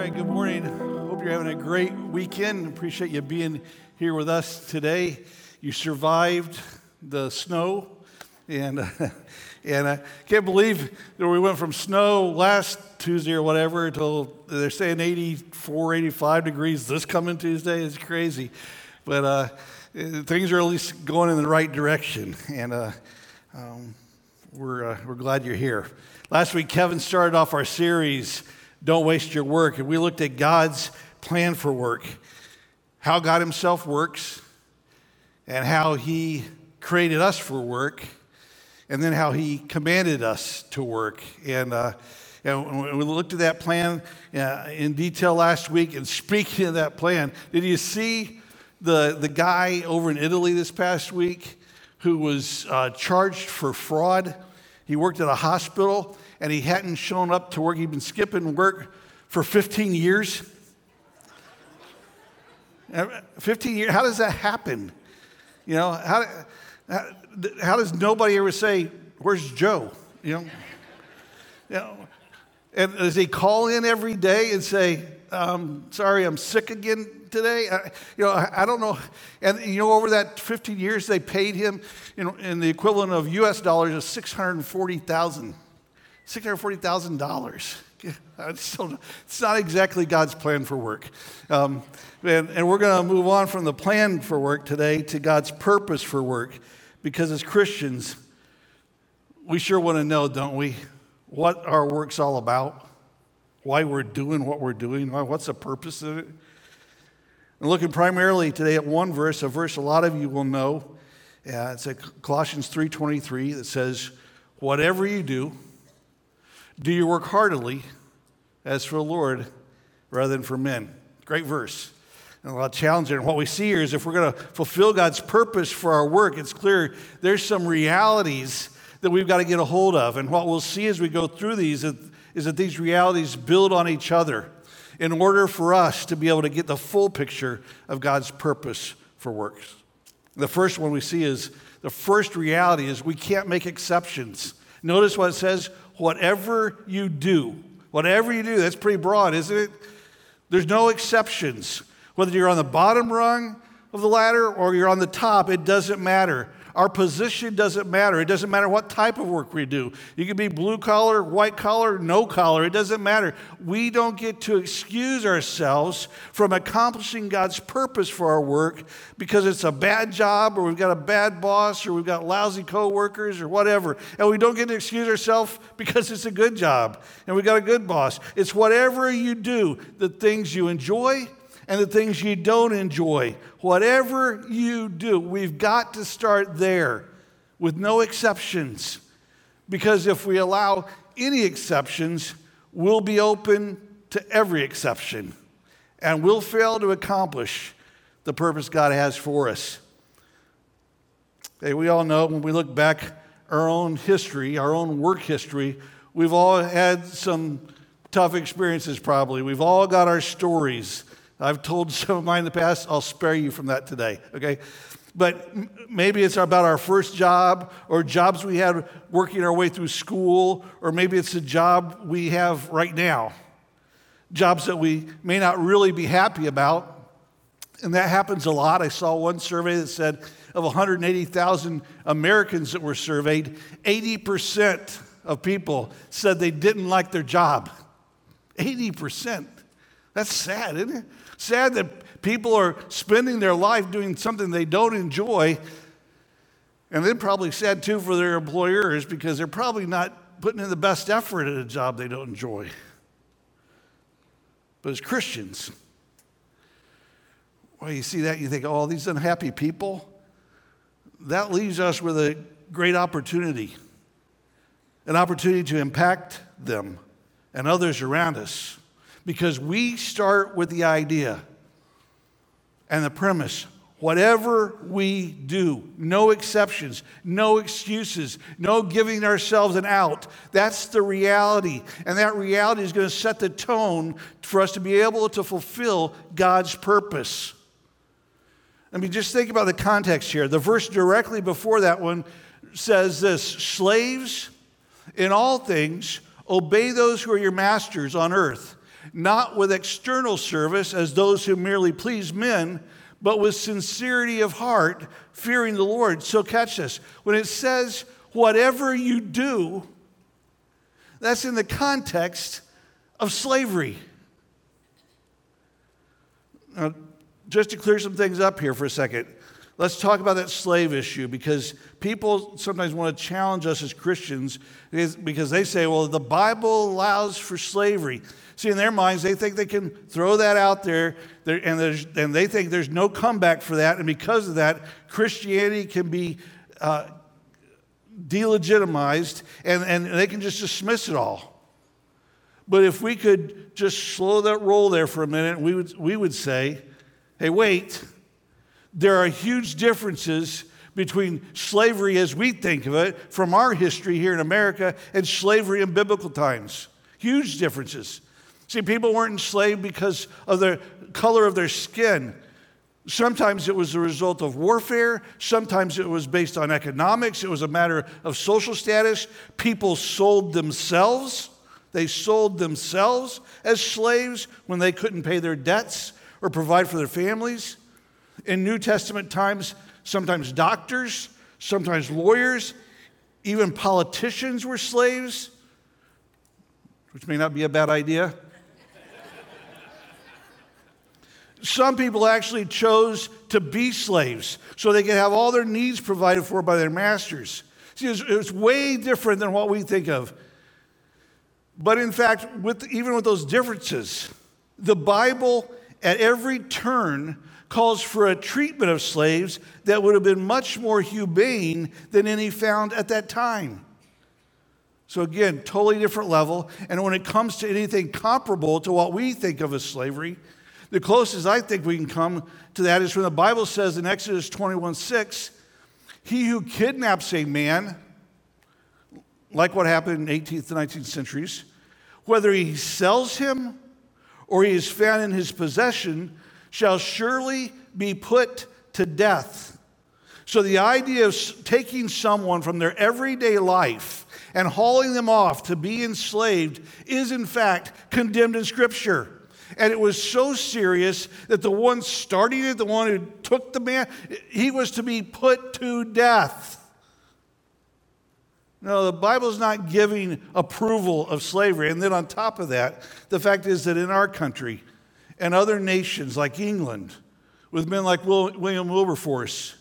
right, good morning. Hope you're having a great weekend. Appreciate you being here with us today. You survived the snow, and and I can't believe that we went from snow last Tuesday or whatever until they're saying 84, 85 degrees this coming Tuesday. It's crazy, but uh, things are at least going in the right direction, and uh, um, we're uh, we're glad you're here. Last week, Kevin started off our series don't waste your work. And we looked at God's plan for work, how God Himself works, and how He created us for work, and then how He commanded us to work. And, uh, and we looked at that plan uh, in detail last week. And speaking of that plan, did you see the, the guy over in Italy this past week who was uh, charged for fraud? He worked at a hospital and he hadn't shown up to work. He'd been skipping work for 15 years. Uh, 15 years, how does that happen? You know, how, how, how does nobody ever say, Where's Joe? You know? You know and does he call in every day and say, um, Sorry, I'm sick again today? I, you know, I, I, don't know. And, you know, over that 15 years, they paid him you know, in the equivalent of US dollars of 640,000 $640,000. It's not exactly God's plan for work. Um, and, and we're going to move on from the plan for work today to God's purpose for work because as Christians, we sure want to know, don't we, what our work's all about, why we're doing what we're doing, what's the purpose of it. And looking primarily today at one verse, a verse a lot of you will know. Uh, it's Colossians 3.23 that says, whatever you do, do you work heartily as for the Lord rather than for men? Great verse. And a lot of challenge And what we see here is if we're going to fulfill God's purpose for our work, it's clear there's some realities that we've got to get a hold of. And what we'll see as we go through these is that these realities build on each other in order for us to be able to get the full picture of God's purpose for works. The first one we see is the first reality is we can't make exceptions. Notice what it says whatever you do. Whatever you do, that's pretty broad, isn't it? There's no exceptions. Whether you're on the bottom rung of the ladder or you're on the top, it doesn't matter. Our position doesn't matter. It doesn't matter what type of work we do. You can be blue collar, white collar, no collar. It doesn't matter. We don't get to excuse ourselves from accomplishing God's purpose for our work because it's a bad job or we've got a bad boss or we've got lousy coworkers or whatever. And we don't get to excuse ourselves because it's a good job and we've got a good boss. It's whatever you do, the things you enjoy and the things you don't enjoy. Whatever you do, we've got to start there with no exceptions. Because if we allow any exceptions, we'll be open to every exception and we'll fail to accomplish the purpose God has for us. Hey, we all know when we look back our own history, our own work history, we've all had some tough experiences probably. We've all got our stories I've told some of mine in the past. I'll spare you from that today, okay? But maybe it's about our first job or jobs we had working our way through school, or maybe it's a job we have right now. Jobs that we may not really be happy about. And that happens a lot. I saw one survey that said of 180,000 Americans that were surveyed, 80% of people said they didn't like their job. 80%. That's sad, isn't it? Sad that people are spending their life doing something they don't enjoy. And then probably sad too for their employers because they're probably not putting in the best effort at a job they don't enjoy. But as Christians, well, you see that, you think, oh, these unhappy people, that leaves us with a great opportunity an opportunity to impact them and others around us because we start with the idea and the premise whatever we do, no exceptions, no excuses, no giving ourselves an out. That's the reality. And that reality is going to set the tone for us to be able to fulfill God's purpose. I mean, just think about the context here. The verse directly before that one says this Slaves, in all things, obey those who are your masters on earth not with external service as those who merely please men, but with sincerity of heart, fearing the Lord. So, catch this. When it says, whatever you do, that's in the context of slavery. Now, just to clear some things up here for a second, let's talk about that slave issue because people sometimes want to challenge us as Christians because they say, well, the Bible allows for slavery. See, in their minds, they think they can throw that out there and, and they think there's no comeback for that. And because of that, Christianity can be uh, delegitimized and, and they can just dismiss it all. But if we could just slow that roll there for a minute, we would, we would say, hey, wait, there are huge differences between slavery as we think of it from our history here in America and slavery in biblical times. Huge differences. See, people weren't enslaved because of the color of their skin. Sometimes it was a result of warfare. Sometimes it was based on economics. It was a matter of social status. People sold themselves. They sold themselves as slaves when they couldn't pay their debts or provide for their families. In New Testament times, sometimes doctors, sometimes lawyers, even politicians were slaves, which may not be a bad idea. Some people actually chose to be slaves so they could have all their needs provided for by their masters. See, it's, it's way different than what we think of. But in fact, with, even with those differences, the Bible at every turn calls for a treatment of slaves that would have been much more humane than any found at that time. So, again, totally different level. And when it comes to anything comparable to what we think of as slavery, the closest I think we can come to that is when the Bible says in Exodus 21 6, he who kidnaps a man, like what happened in 18th to 19th centuries, whether he sells him or he is found in his possession, shall surely be put to death. So, the idea of taking someone from their everyday life and hauling them off to be enslaved is, in fact, condemned in Scripture. And it was so serious that the one starting it, the one who took the man, he was to be put to death. No, the Bible's not giving approval of slavery. And then on top of that, the fact is that in our country and other nations like England, with men like William Wilberforce,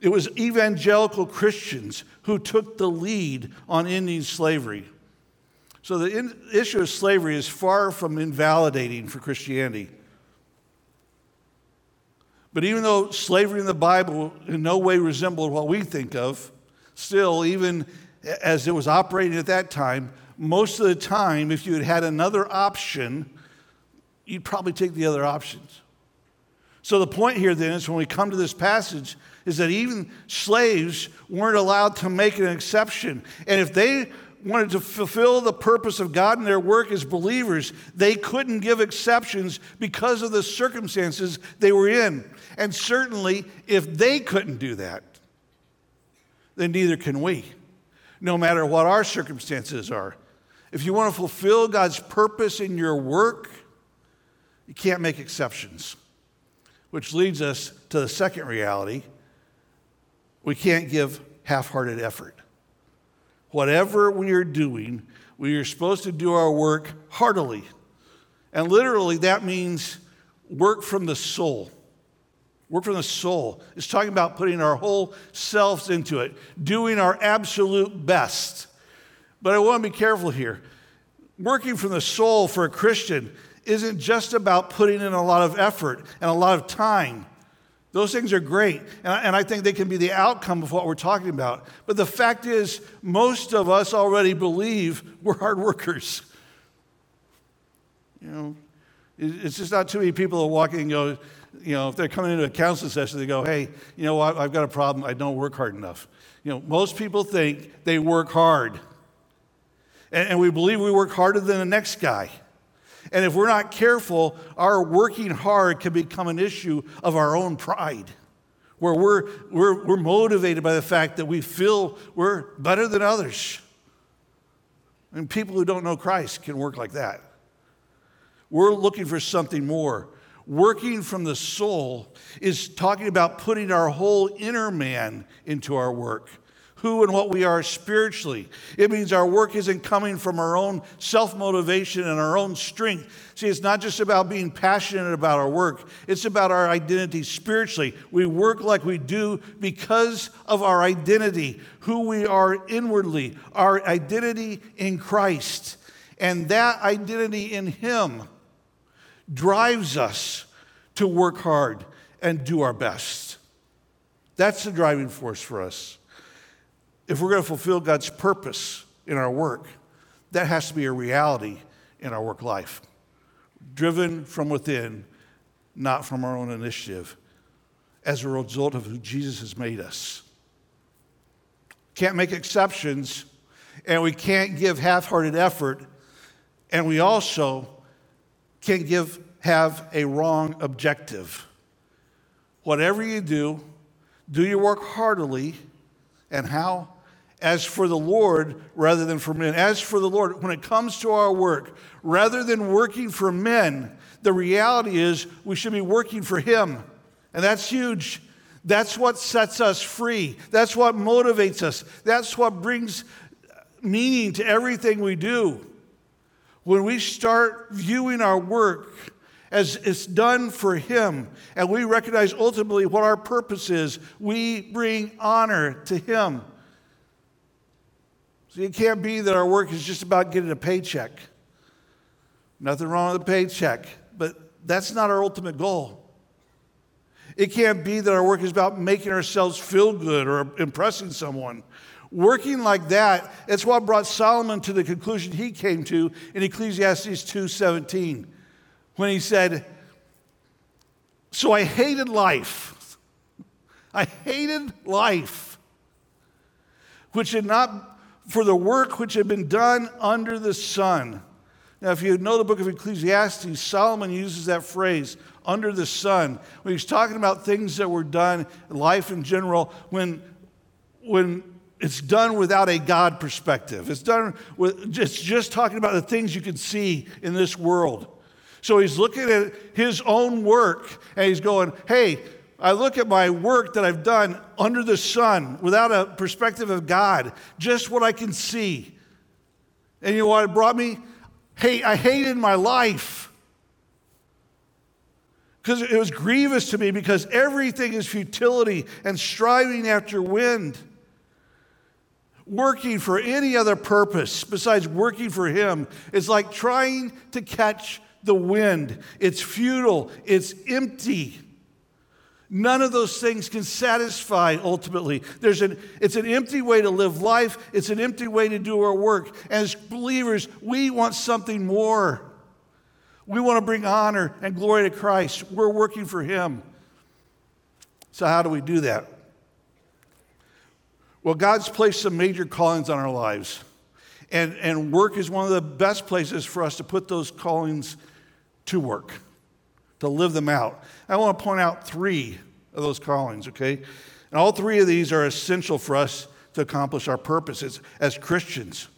it was evangelical Christians who took the lead on ending slavery. So the in- issue of slavery is far from invalidating for Christianity. But even though slavery in the Bible in no way resembled what we think of, still, even as it was operating at that time, most of the time, if you had had another option, you'd probably take the other options. So the point here then is when we come to this passage, is that even slaves weren't allowed to make an exception. And if they wanted to fulfill the purpose of God in their work as believers, they couldn't give exceptions because of the circumstances they were in. And certainly, if they couldn't do that, then neither can we no matter what our circumstances are. If you want to fulfill God's purpose in your work, you can't make exceptions. Which leads us to the second reality we can't give half hearted effort. Whatever we are doing, we are supposed to do our work heartily. And literally, that means work from the soul. Work from the soul. It's talking about putting our whole selves into it, doing our absolute best. But I want to be careful here. Working from the soul for a Christian isn't just about putting in a lot of effort and a lot of time. Those things are great, and I think they can be the outcome of what we're talking about. But the fact is, most of us already believe we're hard workers. You know, it's just not too many people that walk in and go, you know, if they're coming into a counseling session, they go, hey, you know what, I've got a problem. I don't work hard enough. You know, most people think they work hard. And, and we believe we work harder than the next guy. And if we're not careful, our working hard can become an issue of our own pride, where we're, we're, we're motivated by the fact that we feel we're better than others. And people who don't know Christ can work like that. We're looking for something more. Working from the soul is talking about putting our whole inner man into our work who and what we are spiritually. It means our work isn't coming from our own self motivation and our own strength. See, it's not just about being passionate about our work, it's about our identity spiritually. We work like we do because of our identity, who we are inwardly, our identity in Christ. And that identity in Him drives us to work hard and do our best. That's the driving force for us if we're going to fulfill God's purpose in our work, that has to be a reality in our work life. Driven from within, not from our own initiative, as a result of who Jesus has made us. Can't make exceptions, and we can't give half hearted effort, and we also can give, have a wrong objective. Whatever you do, do your work heartily and how? As for the Lord rather than for men. As for the Lord, when it comes to our work, rather than working for men, the reality is we should be working for Him. And that's huge. That's what sets us free. That's what motivates us. That's what brings meaning to everything we do. When we start viewing our work as it's done for Him, and we recognize ultimately what our purpose is, we bring honor to Him. So it can't be that our work is just about getting a paycheck. Nothing wrong with a paycheck, but that's not our ultimate goal. It can't be that our work is about making ourselves feel good or impressing someone. Working like that, it's what brought Solomon to the conclusion he came to in Ecclesiastes 2:17 when he said, So I hated life. I hated life, which had not for the work which had been done under the sun. Now, if you know the book of Ecclesiastes, Solomon uses that phrase, under the sun, when he's talking about things that were done, life in general, when, when it's done without a God perspective. It's done with, it's just talking about the things you can see in this world. So he's looking at his own work and he's going, hey, I look at my work that I've done under the sun without a perspective of God, just what I can see. And you know what it brought me? Hey, I hated my life. Because it was grievous to me because everything is futility and striving after wind. Working for any other purpose besides working for Him is like trying to catch the wind. It's futile, it's empty. None of those things can satisfy ultimately. There's an, it's an empty way to live life, it's an empty way to do our work. As believers, we want something more. We want to bring honor and glory to Christ. We're working for Him. So, how do we do that? Well, God's placed some major callings on our lives. And, and work is one of the best places for us to put those callings to work, to live them out. I want to point out three of those callings, okay? And all three of these are essential for us to accomplish our purposes as Christians.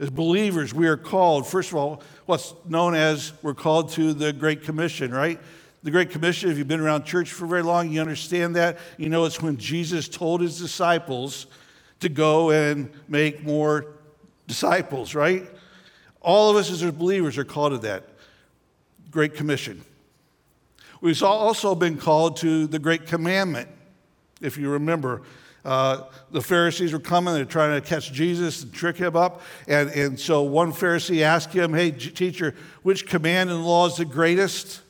As believers, we are called, first of all, what's known as we're called to the Great Commission, right? The Great Commission, if you've been around church for very long, you understand that. You know, it's when Jesus told his disciples to go and make more disciples, right? All of us as believers are called to that Great Commission. We've also been called to the Great Commandment. If you remember, uh, the Pharisees were coming, they're trying to catch Jesus and trick him up. And, and so one Pharisee asked him, Hey, teacher, which command in the law is the greatest?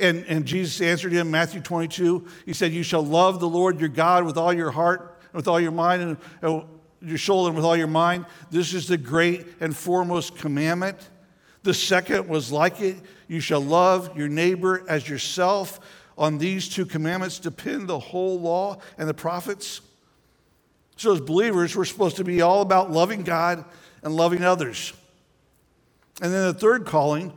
And, and Jesus answered him, Matthew 22, he said, You shall love the Lord your God with all your heart, and with all your mind, and, and your soul, and with all your mind. This is the great and foremost commandment. The second was like it you shall love your neighbor as yourself. On these two commandments depend the whole law and the prophets. So, as believers, we're supposed to be all about loving God and loving others. And then the third calling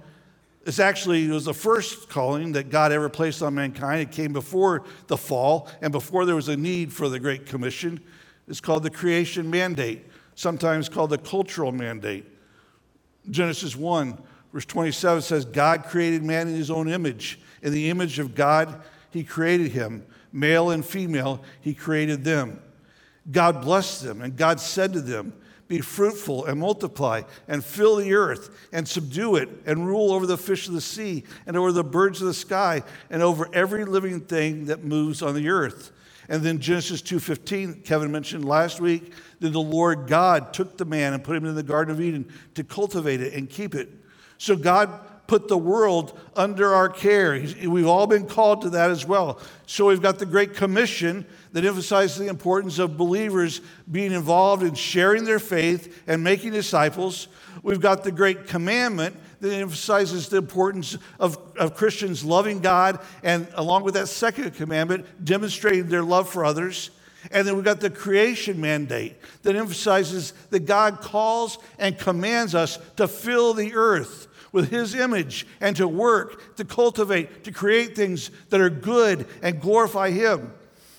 is actually it was the first calling that God ever placed on mankind. It came before the fall and before there was a need for the Great Commission. It's called the creation mandate, sometimes called the cultural mandate. Genesis 1 Verse 27 says, God created man in his own image. In the image of God, he created him. Male and female, he created them. God blessed them, and God said to them, Be fruitful and multiply, and fill the earth, and subdue it, and rule over the fish of the sea, and over the birds of the sky, and over every living thing that moves on the earth. And then Genesis 2:15, Kevin mentioned last week, that the Lord God took the man and put him in the Garden of Eden to cultivate it and keep it. So God put the world under our care. We've all been called to that as well. So we've got the Great Commission that emphasizes the importance of believers being involved in sharing their faith and making disciples. We've got the Great Commandment that emphasizes the importance of, of Christians loving God and, along with that second commandment, demonstrating their love for others. And then we've got the creation mandate that emphasizes that God calls and commands us to fill the earth with His image and to work, to cultivate, to create things that are good and glorify Him.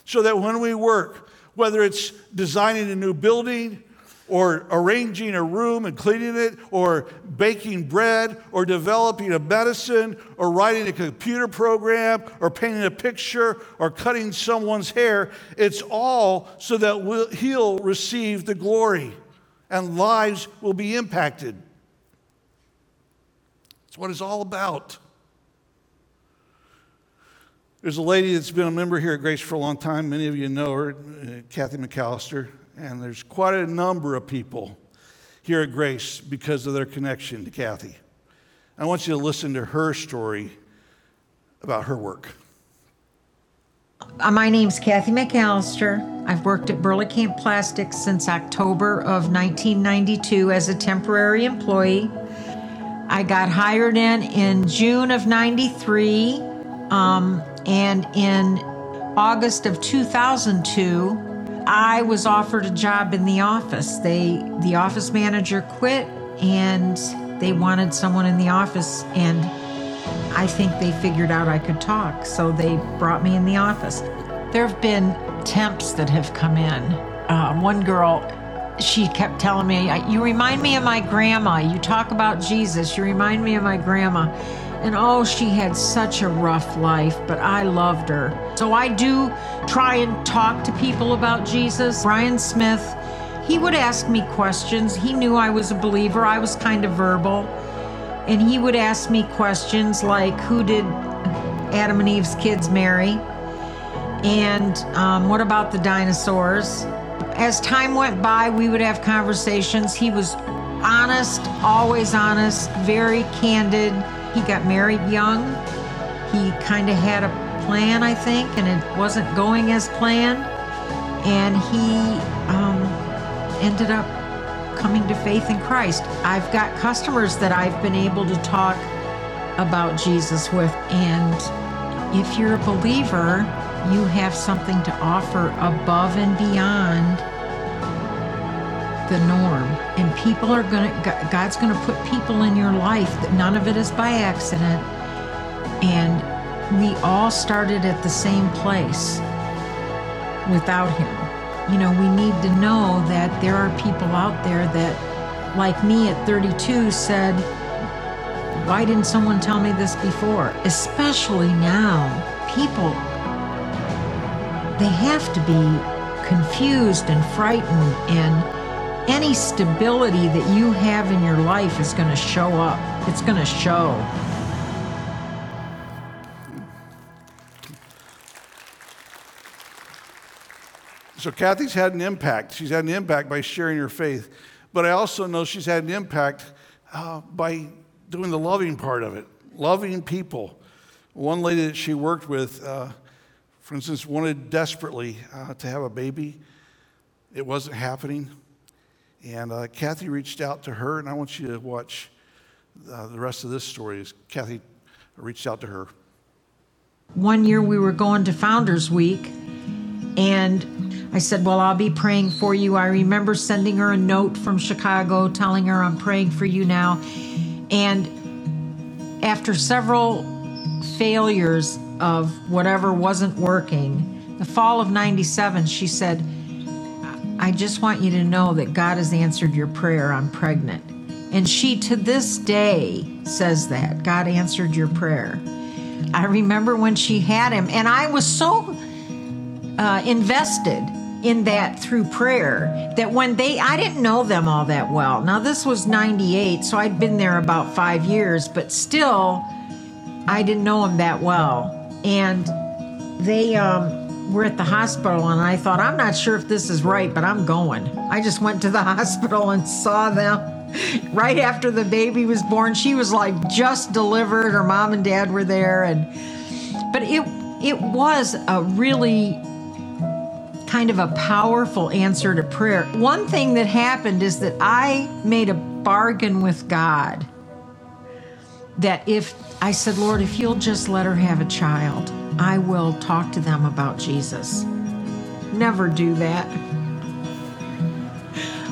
So that when we work, whether it's designing a new building, or arranging a room and cleaning it, or baking bread, or developing a medicine, or writing a computer program, or painting a picture, or cutting someone's hair. It's all so that we'll, he'll receive the glory and lives will be impacted. That's what it's all about. There's a lady that's been a member here at Grace for a long time. Many of you know her, uh, Kathy McAllister. And there's quite a number of people here at Grace because of their connection to Kathy. I want you to listen to her story about her work. Uh, my name's Kathy McAllister. I've worked at Burley-Camp Plastics since October of 1992 as a temporary employee. I got hired in in June of 93, um, and in August of 2002, I was offered a job in the office. They the office manager quit and they wanted someone in the office and I think they figured out I could talk, so they brought me in the office. There have been temps that have come in. Uh, one girl, she kept telling me, You remind me of my grandma. You talk about Jesus. You remind me of my grandma. And oh, she had such a rough life, but I loved her. So I do try and talk to people about Jesus. Brian Smith, he would ask me questions. He knew I was a believer, I was kind of verbal. And he would ask me questions like, Who did Adam and Eve's kids marry? And um, what about the dinosaurs? As time went by, we would have conversations. He was honest, always honest, very candid. He got married young. He kind of had a plan, I think, and it wasn't going as planned. And he um, ended up coming to faith in Christ. I've got customers that I've been able to talk about Jesus with. And if you're a believer, you have something to offer above and beyond the norm. And people are going to god's going to put people in your life. That none of it is by accident. And we all started at the same place without him. You know we need to know that there are people out there that like me at 32 said why didn't someone tell me this before? Especially now people they have to be confused and frightened and any stability that you have in your life is going to show up. It's going to show. So, Kathy's had an impact. She's had an impact by sharing her faith. But I also know she's had an impact uh, by doing the loving part of it, loving people. One lady that she worked with, uh, for instance, wanted desperately uh, to have a baby. It wasn't happening. And uh, Kathy reached out to her, and I want you to watch uh, the rest of this story as Kathy reached out to her. One year we were going to Founders Week, and I said, Well, I'll be praying for you. I remember sending her a note from Chicago telling her I'm praying for you now. And after several failures of whatever wasn't working, the fall of 97, she said, I just want you to know that God has answered your prayer. I'm pregnant. And she to this day says that God answered your prayer. I remember when she had him, and I was so uh, invested in that through prayer that when they, I didn't know them all that well. Now, this was 98, so I'd been there about five years, but still, I didn't know them that well. And they um, were at the hospital, and I thought, I'm not sure if this is right, but I'm going. I just went to the hospital and saw them right after the baby was born. She was like just delivered. Her mom and dad were there, and but it it was a really kind of a powerful answer to prayer. One thing that happened is that I made a bargain with God that if I said, Lord, if you'll just let her have a child, I will talk to them about Jesus. Never do that.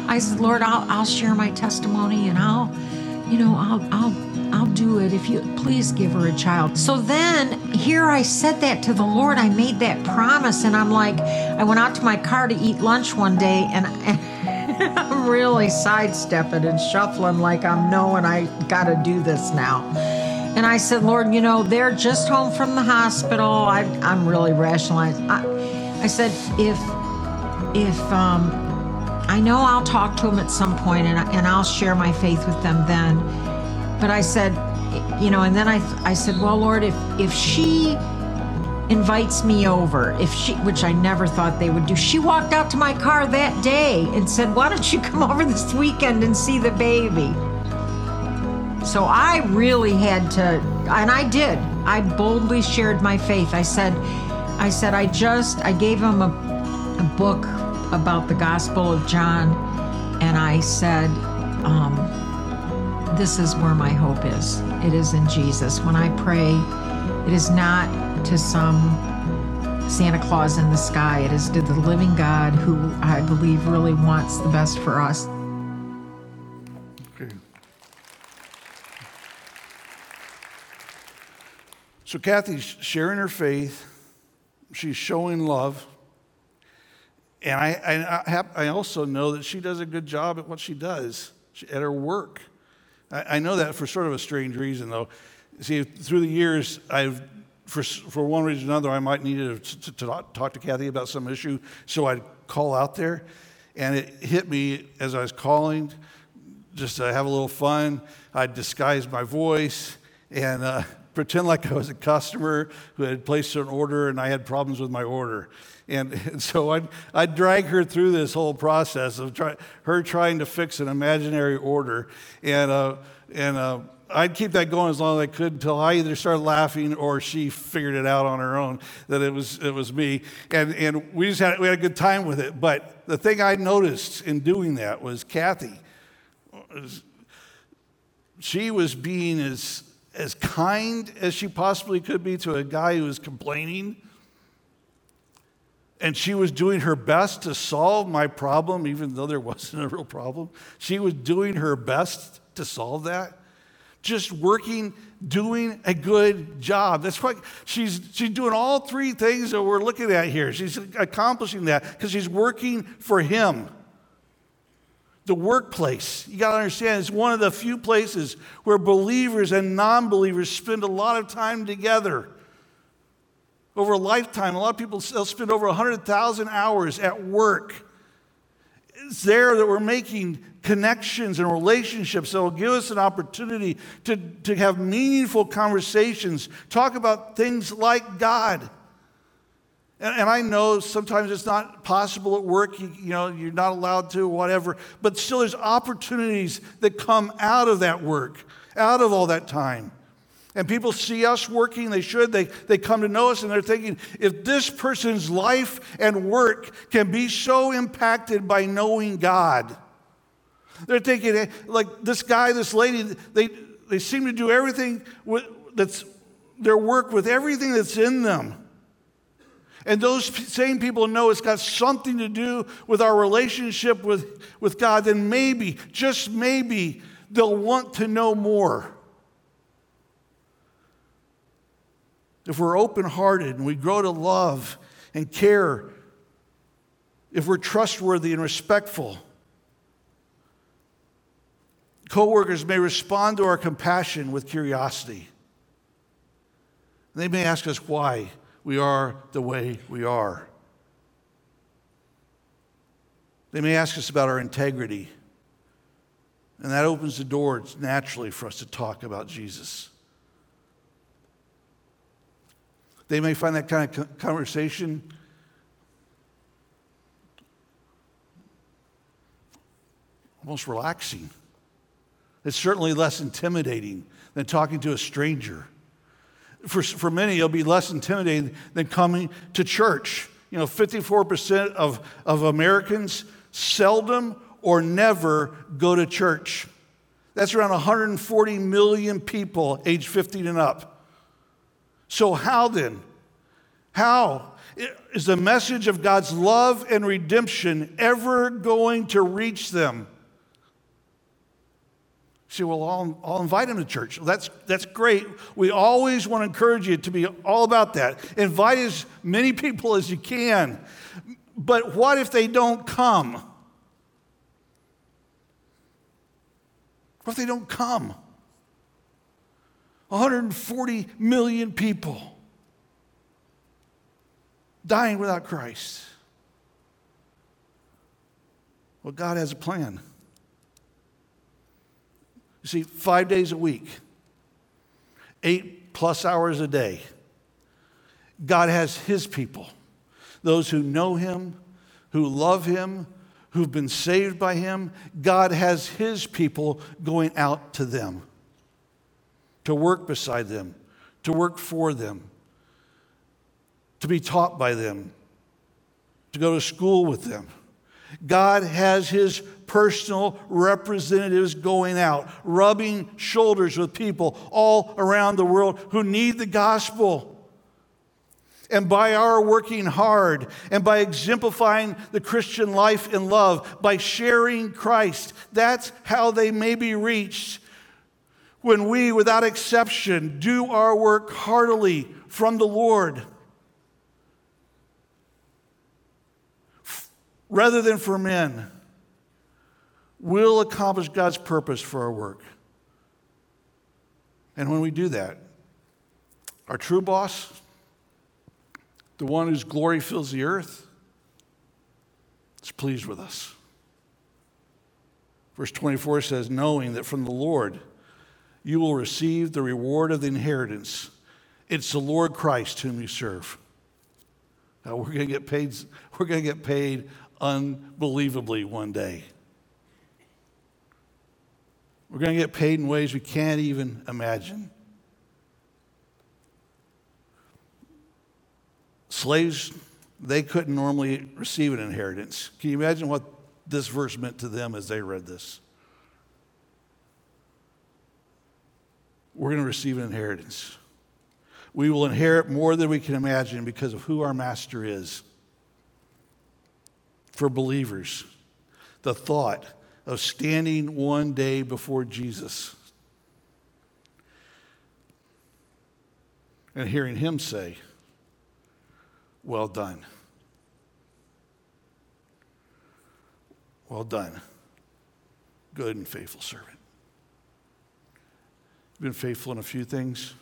I said, Lord, I'll, I'll share my testimony and I'll, you know, I'll, I'll, I'll do it if you please give her a child. So then here I said that to the Lord. I made that promise and I'm like, I went out to my car to eat lunch one day and, and I'm really sidestepping and shuffling like I'm knowing I got to do this now. And I said, Lord, you know, they're just home from the hospital. I, am really rationalizing. I, I said, if, if, um, I know I'll talk to them at some point and, and I'll share my faith with them then. But I said, you know, and then I, I said, well, Lord, if, if she invites me over, if she, which I never thought they would do, she walked out to my car that day and said, why don't you come over this weekend and see the baby? So I really had to, and I did. I boldly shared my faith. I said, I said, I just, I gave him a, a book about the Gospel of John, and I said, um, This is where my hope is. It is in Jesus. When I pray, it is not to some Santa Claus in the sky, it is to the living God who I believe really wants the best for us. So, Kathy's sharing her faith, she's showing love. And I, I, have, I, also know that she does a good job at what she does at her work. I, I, know that for sort of a strange reason, though. See, through the years, I've, for, for one reason or another, I might need to, to, to talk to Kathy about some issue, so I'd call out there. And it hit me as I was calling, just to have a little fun. I'd disguise my voice and uh, pretend like I was a customer who had placed an order and I had problems with my order. And, and so I'd, I'd drag her through this whole process of try, her trying to fix an imaginary order. And, uh, and uh, I'd keep that going as long as I could until I either started laughing or she figured it out on her own that it was, it was me. And, and we just had, we had a good time with it. But the thing I noticed in doing that was Kathy, she was being as, as kind as she possibly could be to a guy who was complaining and she was doing her best to solve my problem, even though there wasn't a real problem. She was doing her best to solve that. Just working, doing a good job. That's what she's, she's doing all three things that we're looking at here. She's accomplishing that because she's working for him. The workplace, you got to understand, it's one of the few places where believers and non believers spend a lot of time together over a lifetime. A lot of people spend over 100,000 hours at work. It's there that we're making connections and relationships that will give us an opportunity to, to have meaningful conversations, talk about things like God. And, and I know sometimes it's not possible at work, you, you know, you're not allowed to, whatever, but still there's opportunities that come out of that work, out of all that time. And people see us working, they should, they, they come to know us, and they're thinking, if this person's life and work can be so impacted by knowing God, they're thinking, like this guy, this lady, they, they seem to do everything with, that's their work with everything that's in them. And those same people know it's got something to do with our relationship with, with God, then maybe, just maybe, they'll want to know more. if we're open hearted and we grow to love and care, if we're trustworthy and respectful, Coworkers may respond to our compassion with curiosity. They may ask us why we are the way we are. They may ask us about our integrity. And that opens the door naturally for us to talk about Jesus. They may find that kind of conversation almost relaxing. It's certainly less intimidating than talking to a stranger. For, for many, it'll be less intimidating than coming to church. You know, 54% of, of Americans seldom or never go to church. That's around 140 million people age 15 and up. So, how then? How is the message of God's love and redemption ever going to reach them? Say, well, I'll, I'll invite him to church. That's, that's great. We always want to encourage you to be all about that. Invite as many people as you can. But what if they don't come? What if they don't come? 140 million people dying without Christ. Well, God has a plan. You see, five days a week, eight plus hours a day, God has His people, those who know Him, who love Him, who've been saved by Him. God has His people going out to them, to work beside them, to work for them, to be taught by them, to go to school with them. God has His personal representatives going out, rubbing shoulders with people all around the world who need the gospel. And by our working hard and by exemplifying the Christian life in love, by sharing Christ, that's how they may be reached. When we, without exception, do our work heartily from the Lord. Rather than for men will accomplish God's purpose for our work. And when we do that, our true boss, the one whose glory fills the earth, is pleased with us. Verse 24 says, Knowing that from the Lord you will receive the reward of the inheritance. It's the Lord Christ whom you serve. Now we're going to get paid, we're going to get paid unbelievably one day. We're going to get paid in ways we can't even imagine. Slaves, they couldn't normally receive an inheritance. Can you imagine what this verse meant to them as they read this? We're going to receive an inheritance. We will inherit more than we can imagine because of who our master is. For believers, the thought of standing one day before Jesus and hearing him say, Well done. Well done, good and faithful servant. You've been faithful in a few things.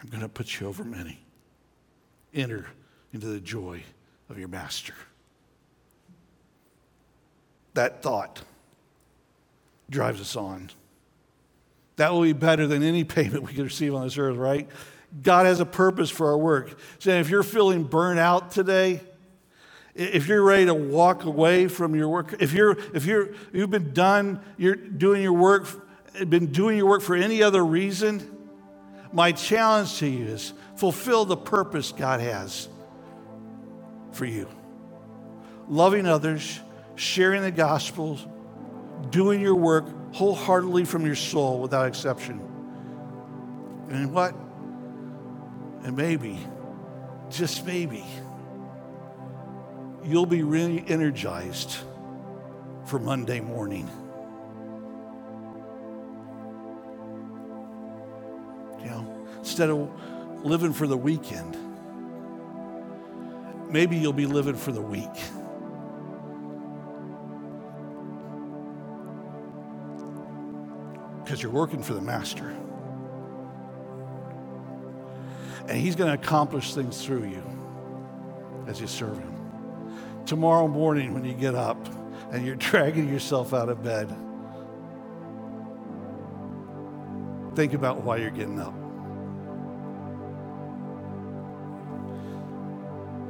I'm going to put you over many. Enter into the joy of your master that thought drives us on. That will be better than any payment we could receive on this earth, right? God has a purpose for our work. So if you're feeling burnt out today, if you're ready to walk away from your work, if you're if you're you've been done, you're doing your work, been doing your work for any other reason, my challenge to you is fulfill the purpose God has for you. Loving others, sharing the gospel, doing your work wholeheartedly from your soul without exception. And what? And maybe, just maybe, you'll be really energized for Monday morning. You know, instead of living for the weekend, maybe you'll be living for the week. Because you're working for the master. And he's going to accomplish things through you as you serve him. Tomorrow morning, when you get up and you're dragging yourself out of bed, think about why you're getting up.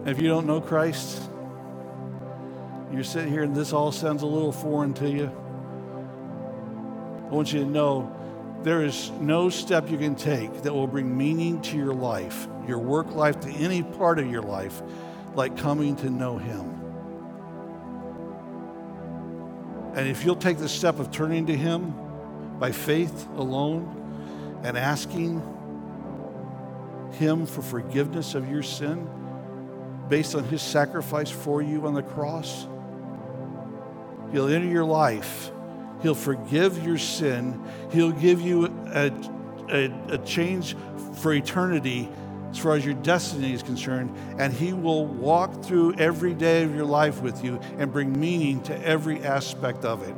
If you don't know Christ, you're sitting here and this all sounds a little foreign to you. I want you to know there is no step you can take that will bring meaning to your life, your work life, to any part of your life, like coming to know Him. And if you'll take the step of turning to Him by faith alone and asking Him for forgiveness of your sin based on His sacrifice for you on the cross, He'll enter your life He'll forgive your sin. He'll give you a, a, a, change for eternity as far as your destiny is concerned. And He will walk through every day of your life with you and bring meaning to every aspect of it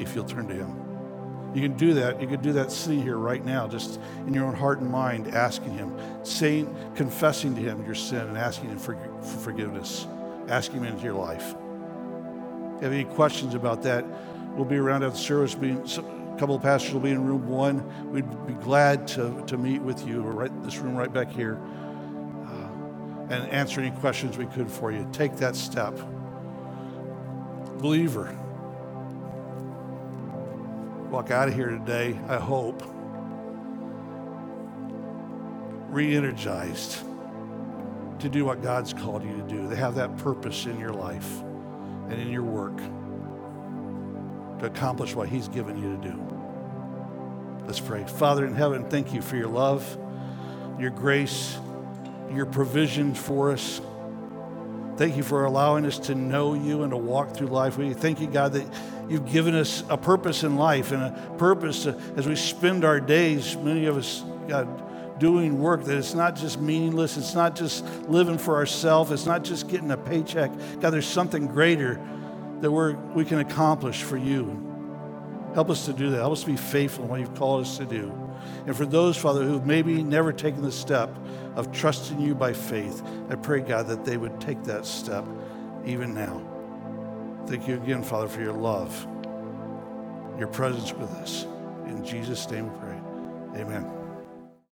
if you'll turn to Him. You can do that. You can do that sitting here right now, just in your own heart and mind, asking Him, saying, confessing to Him your sin and asking Him for, for forgiveness, asking Him into your life have any questions about that, we'll be around after the service. a couple of pastors will be in room one. We'd be glad to, to meet with you, right this room right back here, uh, and answer any questions we could for you. Take that step. Believer, walk out of here today, I hope, re energized to do what God's called you to do, to have that purpose in your life and in your work to accomplish what He's given you to do. Let's pray. Father in heaven, thank you for your love, your grace, your provision for us. Thank you for allowing us to know you and to walk through life with you. Thank you, God, that you've given us a purpose in life and a purpose to, as we spend our days, many of us, God, doing work that it's not just meaningless, it's not just living for ourselves, it's not just getting a paycheck. God, there's something greater that we're, we can accomplish for you. Help us to do that. Help us to be faithful in what you've called us to do. And for those, Father, who've maybe never taken the step of trusting you by faith, I pray, God, that they would take that step even now. Thank you again, Father, for your love, your presence with us. In Jesus' name we pray. Amen.